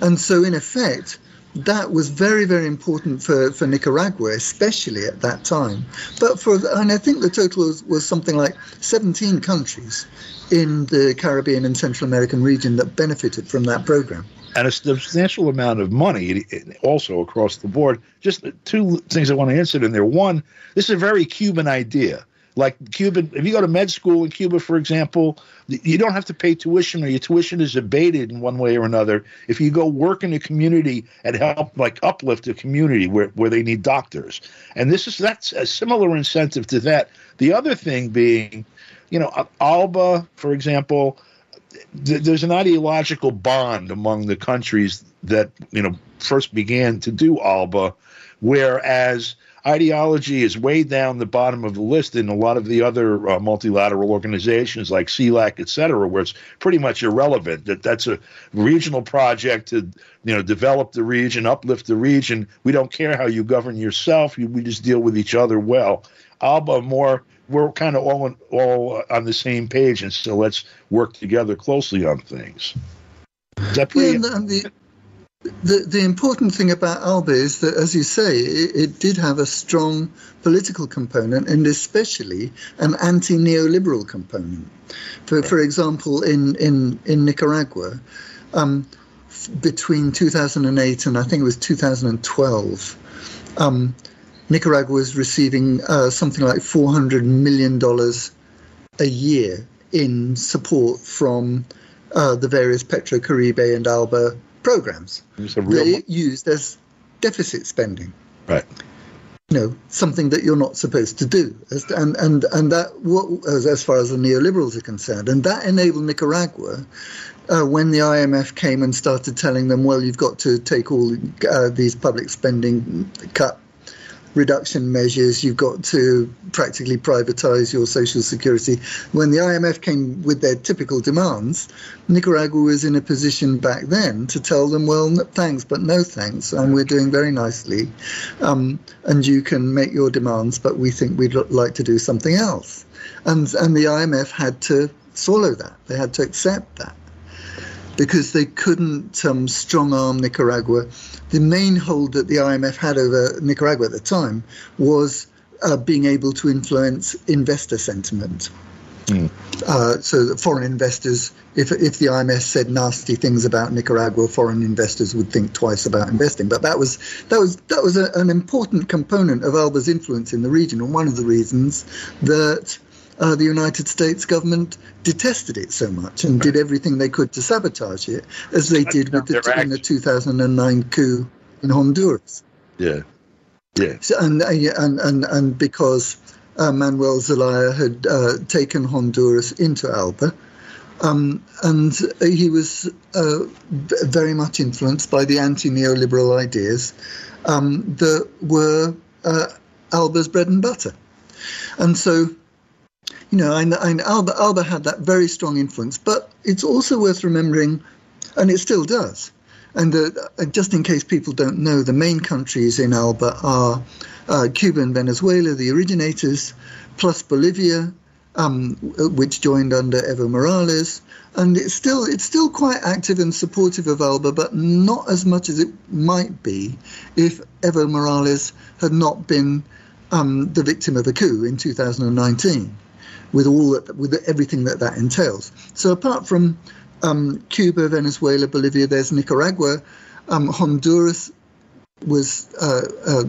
and so in effect. That was very, very important for, for Nicaragua, especially at that time. But for, and I think the total was, was something like 17 countries in the Caribbean and Central American region that benefited from that program. And a substantial amount of money also across the board. Just two things I want to answer in there. One, this is a very Cuban idea. Like Cuban, if you go to med school in Cuba, for example, you don't have to pay tuition, or your tuition is abated in one way or another. If you go work in a community and help, like uplift a community where, where they need doctors, and this is that's a similar incentive to that. The other thing being you know, uh, Alba, for example, th- there's an ideological bond among the countries that you know first began to do Alba, whereas ideology is way down the bottom of the list in a lot of the other uh, multilateral organizations like CELAC, et cetera, where it's pretty much irrelevant. That that's a regional project to you know develop the region, uplift the region. We don't care how you govern yourself. we just deal with each other well. Alba more we're kind of all on, all on the same page, and so let's work together closely on things. yeah, and the, the, the important thing about Alba is that, as you say, it, it did have a strong political component and especially an anti-neoliberal component. For, for example, in, in, in Nicaragua, um, between 2008 and I think it was 2012, um, Nicaragua was receiving uh, something like $400 million a year in support from uh, the various Petrocaribe and Alba programs. They used as deficit spending. Right. You know, something that you're not supposed to do. And, and, and that, as, as far as the neoliberals are concerned, and that enabled Nicaragua uh, when the IMF came and started telling them, well, you've got to take all uh, these public spending cut reduction measures. You've got to practically privatize your social security. When the IMF came with their typical demands, Nicaragua was in a position back then to tell them, well, thanks, but no thanks, and we're doing very nicely. Um, and you can make your demands, but we think we'd like to do something else. And, and the IMF had to swallow that. They had to accept that because they couldn't um, strong arm Nicaragua. The main hold that the IMF had over Nicaragua at the time was uh, being able to influence investor sentiment. Mm. Uh, so that foreign investors, if if the IMF said nasty things about Nicaragua, foreign investors would think twice about investing. But that was that was that was a, an important component of Alba's influence in the region, and one of the reasons that uh, the United States government detested it so much and did everything they could to sabotage it, as they did with the, in the 2009 coup in Honduras. Yeah, yeah. So, and, uh, and and and because uh, Manuel Zelaya had uh, taken Honduras into Alba, Um, and he was uh, very much influenced by the anti neoliberal ideas um, that were uh, Alba's bread and butter. And so, you know, and, and Alba, Alba had that very strong influence, but it's also worth remembering, and it still does. And uh, just in case people don't know, the main countries in Alba are uh, Cuba and Venezuela, the originators, plus Bolivia, um, which joined under Evo Morales, and it's still it's still quite active and supportive of Alba, but not as much as it might be if Evo Morales had not been um, the victim of a coup in 2019, with all that, with everything that that entails. So apart from um, Cuba, Venezuela, Bolivia, there's Nicaragua, um, Honduras, was uh, uh,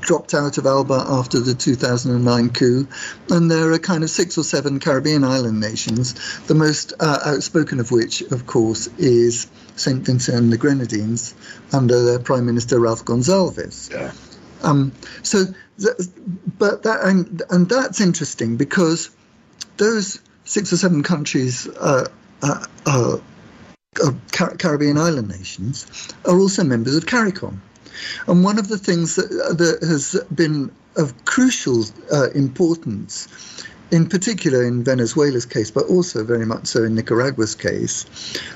dropped out of Alba after the 2009 coup, and there are kind of six or seven Caribbean island nations, the most uh, outspoken of which, of course, is St. Vincent and the Grenadines under their Prime Minister Ralph Gonsalves. Yeah. Um, so, th- but that and, and that's interesting because those six or seven countries uh, uh, uh, Car- Caribbean island nations are also members of CARICOM. And one of the things that, that has been of crucial uh, importance, in particular in Venezuela's case, but also very much so in Nicaragua's case,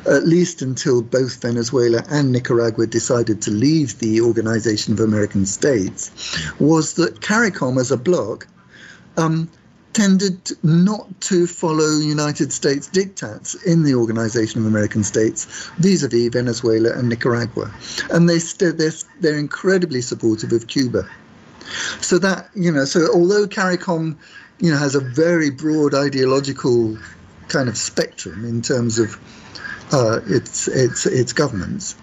at least until both Venezuela and Nicaragua decided to leave the Organization of American States, was that CARICOM as a bloc um, tended not to follow United States diktats in the Organization of American States vis-a-vis Venezuela and Nicaragua, and they st- they're, they're incredibly supportive of Cuba. So that you know, so although CARICOM, you know, has a very broad ideological kind of spectrum in terms of uh, its its its governments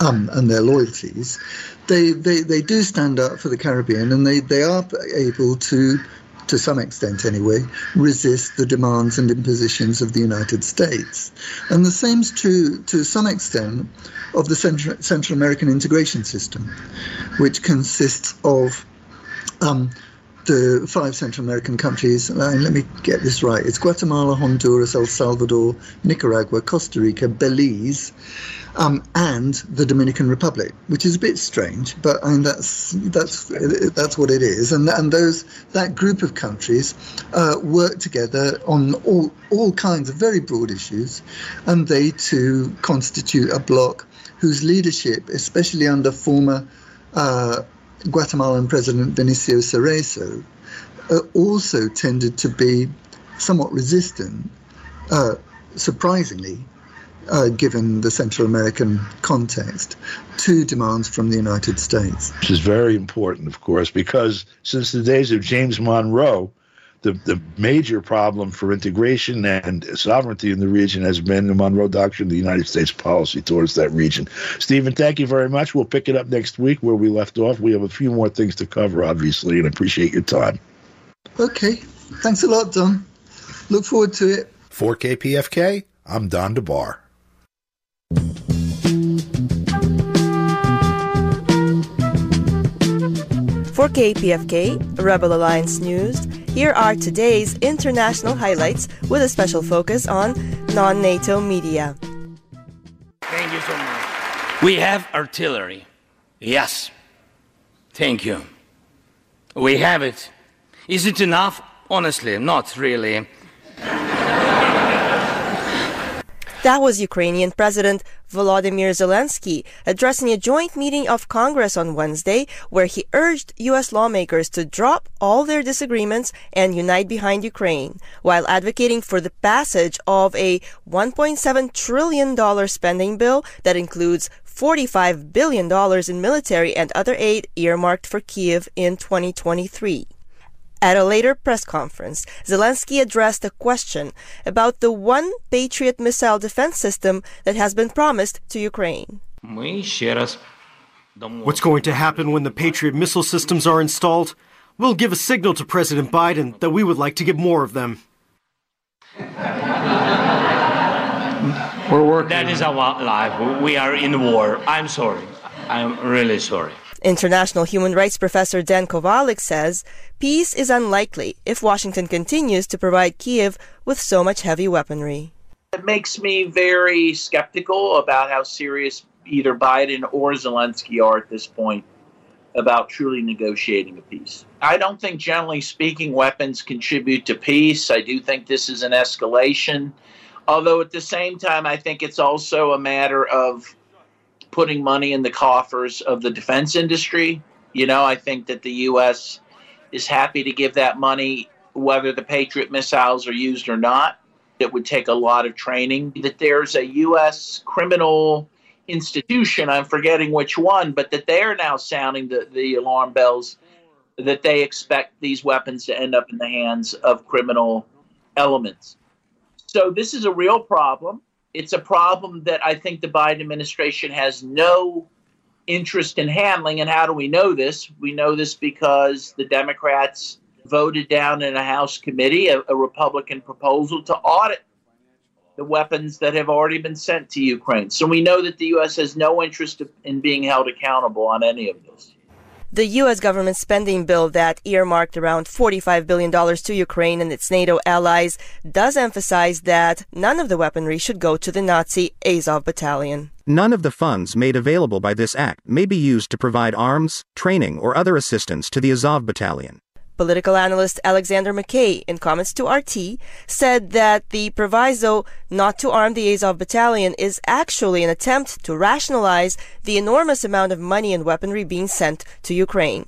um, and their loyalties, they, they they do stand up for the Caribbean, and they they are able to to some extent anyway, resist the demands and impositions of the United States. And the same is true to some extent of the Central, Central American integration system, which consists of um, the five Central American countries. and let me get this right. It's Guatemala, Honduras, El Salvador, Nicaragua, Costa Rica, Belize, um, and the Dominican Republic, which is a bit strange, but I mean that's that's that's what it is. And and those that group of countries uh, work together on all all kinds of very broad issues, and they too constitute a bloc whose leadership, especially under former uh, Guatemalan President Vinicio Cerezo, uh, also tended to be somewhat resistant, uh, surprisingly, uh, given the Central American context, to demands from the United States. Which is very important, of course, because since the days of James Monroe, the, the major problem for integration and sovereignty in the region has been the Monroe Doctrine, the United States policy towards that region. Stephen, thank you very much. We'll pick it up next week where we left off. We have a few more things to cover, obviously, and appreciate your time. Okay. Thanks a lot, Don. Look forward to it. For KPFK, I'm Don DeBar. For KPFK, Rebel Alliance News, here are today's international highlights with a special focus on non NATO media. Thank you so much. We have artillery. Yes. Thank you. We have it. Is it enough? Honestly, not really. That was Ukrainian President Volodymyr Zelensky addressing a joint meeting of Congress on Wednesday where he urged U.S. lawmakers to drop all their disagreements and unite behind Ukraine while advocating for the passage of a $1.7 trillion spending bill that includes $45 billion in military and other aid earmarked for Kiev in 2023. At a later press conference, Zelensky addressed a question about the one Patriot missile defense system that has been promised to Ukraine. What's going to happen when the Patriot missile systems are installed? We'll give a signal to President Biden that we would like to get more of them. We're working. That is our life. We are in war. I'm sorry. I'm really sorry. International human rights professor Dan Kovalik says peace is unlikely if Washington continues to provide Kiev with so much heavy weaponry. It makes me very skeptical about how serious either Biden or Zelensky are at this point about truly negotiating a peace. I don't think, generally speaking, weapons contribute to peace. I do think this is an escalation. Although at the same time, I think it's also a matter of putting money in the coffers of the defense industry. You know, I think that the U.S. is happy to give that money, whether the Patriot missiles are used or not. It would take a lot of training. That there's a U.S. criminal institution, I'm forgetting which one, but that they are now sounding the, the alarm bells that they expect these weapons to end up in the hands of criminal elements. So this is a real problem. It's a problem that I think the Biden administration has no interest in handling. And how do we know this? We know this because the Democrats voted down in a House committee a, a Republican proposal to audit the weapons that have already been sent to Ukraine. So we know that the U.S. has no interest in being held accountable on any of this. The U.S. government spending bill that earmarked around $45 billion to Ukraine and its NATO allies does emphasize that none of the weaponry should go to the Nazi Azov battalion. None of the funds made available by this act may be used to provide arms, training, or other assistance to the Azov battalion. Political analyst Alexander McKay, in comments to RT, said that the proviso not to arm the Azov battalion is actually an attempt to rationalize the enormous amount of money and weaponry being sent to Ukraine.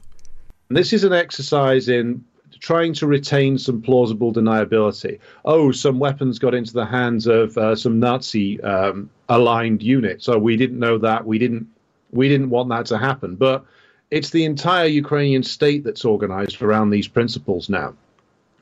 This is an exercise in trying to retain some plausible deniability. Oh, some weapons got into the hands of uh, some Nazi um, aligned units. So we didn't know that. We didn't. We didn't want that to happen. But it's the entire Ukrainian state that's organized around these principles now.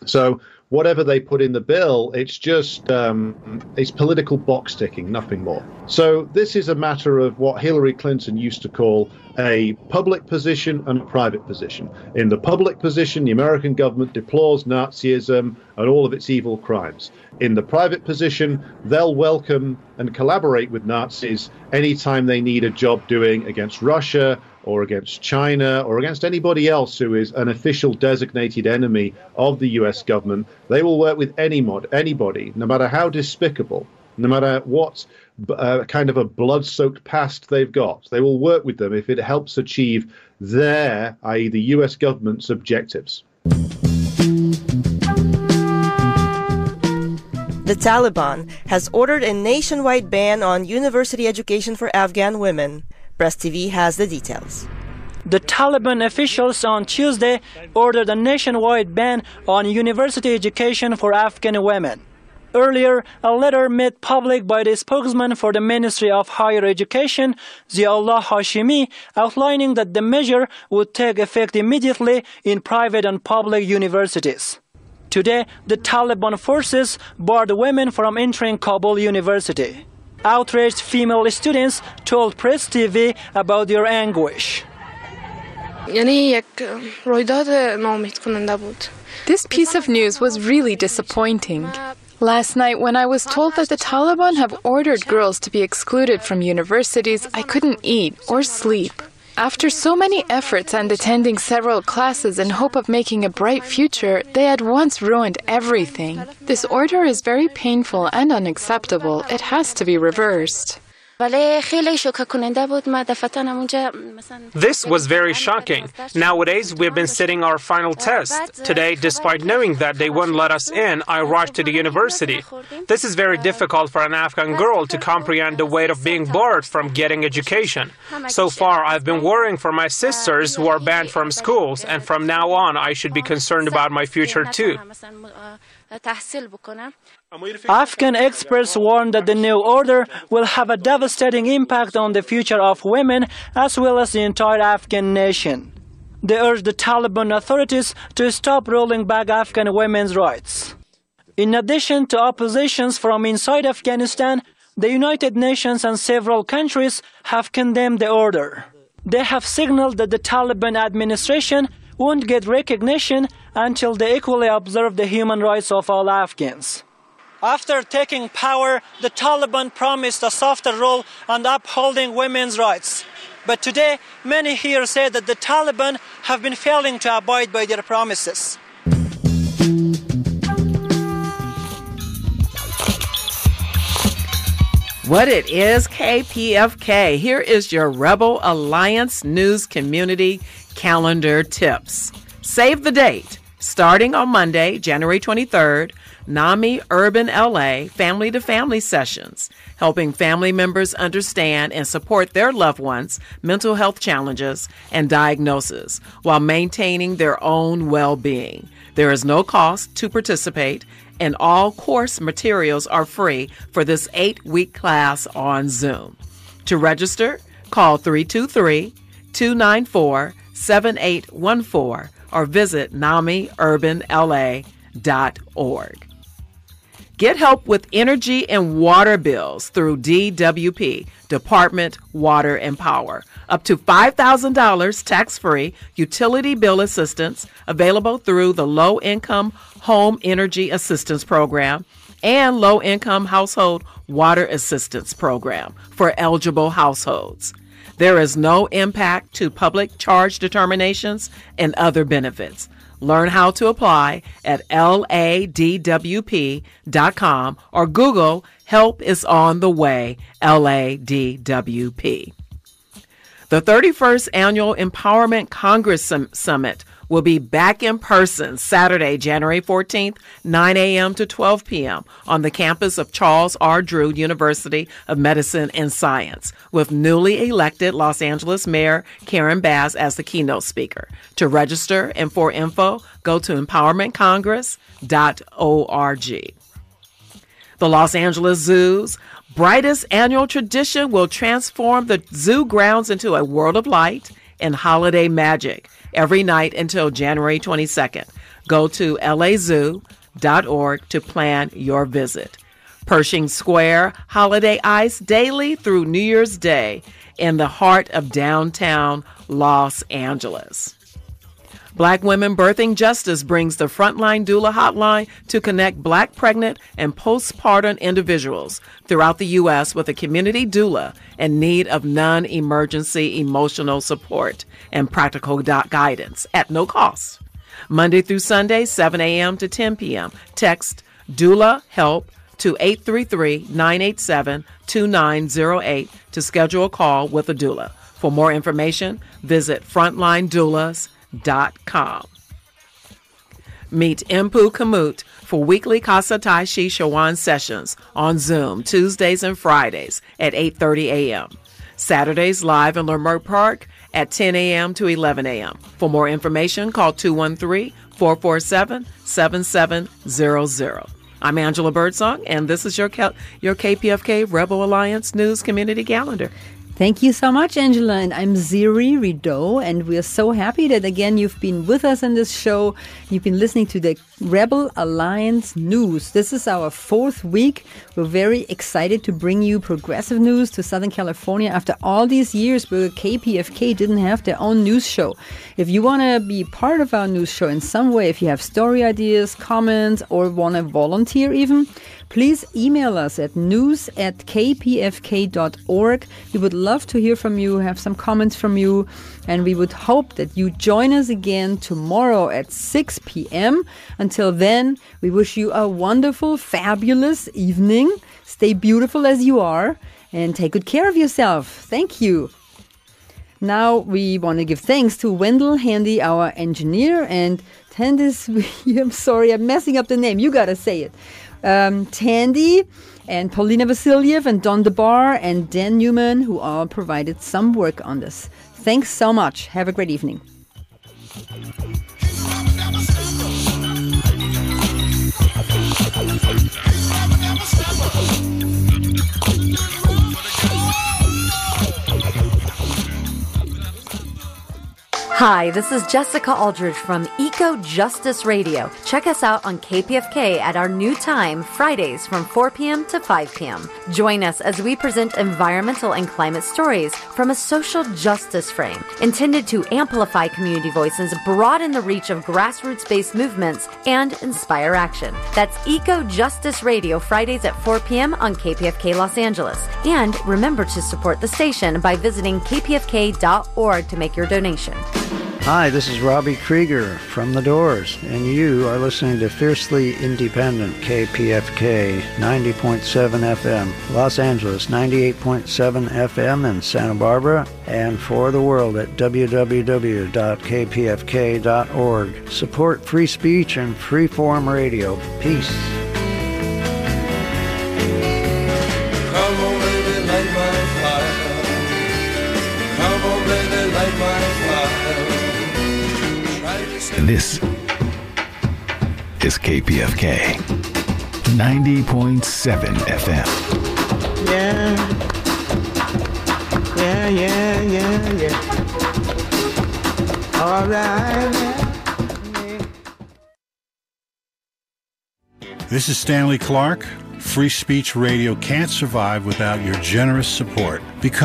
So whatever they put in the bill, it's just um, it's political box ticking, nothing more. So this is a matter of what Hillary Clinton used to call a public position and a private position. In the public position, the American government deplores Nazism and all of its evil crimes. In the private position, they'll welcome and collaborate with Nazis anytime they need a job doing against Russia or against China or against anybody else who is an official designated enemy of the US government. They will work with any mod, anybody, no matter how despicable, no matter what uh, kind of a blood soaked past they've got. They will work with them if it helps achieve their, i.e., the US government's objectives. The Taliban has ordered a nationwide ban on university education for Afghan women. Press TV has the details. The Taliban officials on Tuesday ordered a nationwide ban on university education for Afghan women. Earlier, a letter made public by the spokesman for the Ministry of Higher Education, Ziaullah Hashimi, outlining that the measure would take effect immediately in private and public universities. Today, the Taliban forces barred women from entering Kabul University. Outraged female students told Press TV about their anguish. This piece of news was really disappointing. Last night, when I was told that the Taliban have ordered girls to be excluded from universities, I couldn't eat or sleep. After so many efforts and attending several classes in hope of making a bright future, they at once ruined everything. This order is very painful and unacceptable. It has to be reversed. This was very shocking. Nowadays, we've been sitting our final test. Today, despite knowing that they won't let us in, I rushed to the university. This is very difficult for an Afghan girl to comprehend the weight of being barred from getting education. So far, I've been worrying for my sisters who are banned from schools, and from now on, I should be concerned about my future too. Afghan experts warn that the new order will have a devastating impact on the future of women as well as the entire Afghan nation. They urge the Taliban authorities to stop rolling back Afghan women's rights. In addition to oppositions from inside Afghanistan, the United Nations and several countries have condemned the order. They have signaled that the Taliban administration won't get recognition until they equally observe the human rights of all Afghans. After taking power, the Taliban promised a softer role and upholding women's rights. But today, many here say that the Taliban have been failing to abide by their promises. What it is, KPFK. Here is your Rebel Alliance News Community Calendar Tips. Save the date. Starting on Monday, January 23rd, NAMI Urban LA Family to Family Sessions, helping family members understand and support their loved ones' mental health challenges and diagnoses while maintaining their own well being. There is no cost to participate, and all course materials are free for this eight week class on Zoom. To register, call 323 294 7814 or visit namiurbanla.org. Get help with energy and water bills through DWP, Department Water and Power. Up to $5,000 tax free utility bill assistance available through the Low Income Home Energy Assistance Program and Low Income Household Water Assistance Program for eligible households. There is no impact to public charge determinations and other benefits. Learn how to apply at ladwp.com or Google Help is on the way LADWP. The 31st Annual Empowerment Congress Summit will be back in person Saturday, January 14th, 9 a.m. to 12 p.m. on the campus of Charles R. Drew University of Medicine and Science with newly elected Los Angeles Mayor Karen Bass as the keynote speaker. To register and for info, go to empowermentcongress.org. The Los Angeles Zoo's brightest annual tradition will transform the zoo grounds into a world of light and holiday magic every night until January 22nd. Go to lazoo.org to plan your visit. Pershing Square Holiday Ice daily through New Year's Day in the heart of downtown Los Angeles. Black Women Birthing Justice brings the Frontline Doula Hotline to connect black pregnant and postpartum individuals throughout the U.S. with a community doula in need of non emergency emotional support and practical guidance at no cost. Monday through Sunday, 7 a.m. to 10 p.m. Text Doula Help to 833 987 2908 to schedule a call with a doula. For more information, visit frontlinedoulas.com com. Meet Impu Kamut for weekly Casa Tai Chi Shawan sessions on Zoom Tuesdays and Fridays at 8:30 a.m. Saturdays live in Leimert Park at 10 a.m. to 11 a.m. For more information, call 213-447-7700. I'm Angela Birdsong, and this is your K- your KPFK Rebel Alliance News Community Calendar. Thank you so much, Angela. And I'm Ziri Rideau, and we're so happy that again you've been with us in this show. You've been listening to the Rebel Alliance News. This is our fourth week. We're very excited to bring you progressive news to Southern California after all these years where KPFK didn't have their own news show. If you want to be part of our news show in some way, if you have story ideas, comments, or want to volunteer even, please email us at news at kpfk.org. We would love to hear from you, have some comments from you, and we would hope that you join us again tomorrow at 6 p.m. Until then, we wish you a wonderful, fabulous evening. Stay beautiful as you are and take good care of yourself. Thank you. Now we want to give thanks to Wendell Handy, our engineer, and Tandis. [laughs] I'm sorry, I'm messing up the name. You gotta say it um, Tandy and Paulina Vasiliev and Don DeBar and Dan Newman, who all provided some work on this. Thanks so much. Have a great evening. Hi, this is Jessica Aldridge from Eco Justice Radio. Check us out on KPFK at our new time, Fridays from 4 p.m. to 5 p.m. Join us as we present environmental and climate stories from a social justice frame, intended to amplify community voices, broaden the reach of grassroots based movements, and inspire action. That's Eco Justice Radio, Fridays at 4 p.m. on KPFK Los Angeles. And remember to support the station by visiting kpfk.org to make your donation. Hi, this is Robbie Krieger from The Doors, and you are listening to Fiercely Independent KPFK 90.7 FM, Los Angeles 98.7 FM in Santa Barbara, and for the world at www.kpfk.org. Support free speech and free form radio. Peace. This is KPFK 90.7 FM. Yeah. Yeah, yeah, yeah, yeah. All right. This is Stanley Clarke. Free Speech Radio can't survive without your generous support. Become